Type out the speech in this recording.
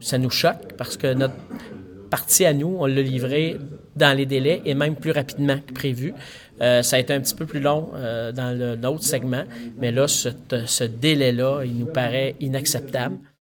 Ça nous choque parce que notre partie à nous, on l'a livré dans les délais et même plus rapidement que prévu. Euh, ça a été un petit peu plus long euh, dans l'autre segment, mais là, ce, ce délai-là, il nous paraît inacceptable.